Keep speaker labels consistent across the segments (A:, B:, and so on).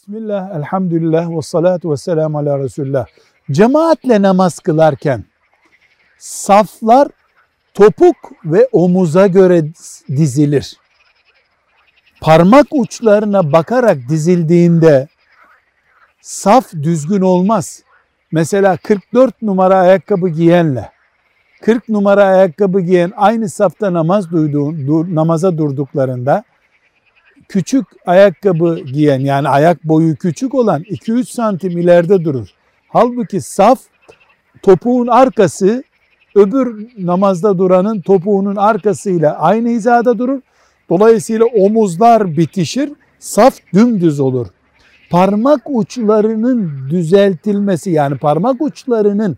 A: Bismillah, elhamdülillah ve salatu ve selamu ala Resulullah. Cemaatle namaz kılarken saflar topuk ve omuza göre dizilir. Parmak uçlarına bakarak dizildiğinde saf düzgün olmaz. Mesela 44 numara ayakkabı giyenle 40 numara ayakkabı giyen aynı safta namaz duyduğun, dur, namaza durduklarında küçük ayakkabı giyen yani ayak boyu küçük olan 2-3 santim ileride durur. Halbuki saf topuğun arkası öbür namazda duranın topuğunun arkasıyla aynı hizada durur. Dolayısıyla omuzlar bitişir, saf dümdüz olur. Parmak uçlarının düzeltilmesi yani parmak uçlarının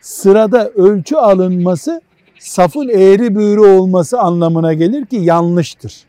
A: sırada ölçü alınması safın eğri büğrü olması anlamına gelir ki yanlıştır.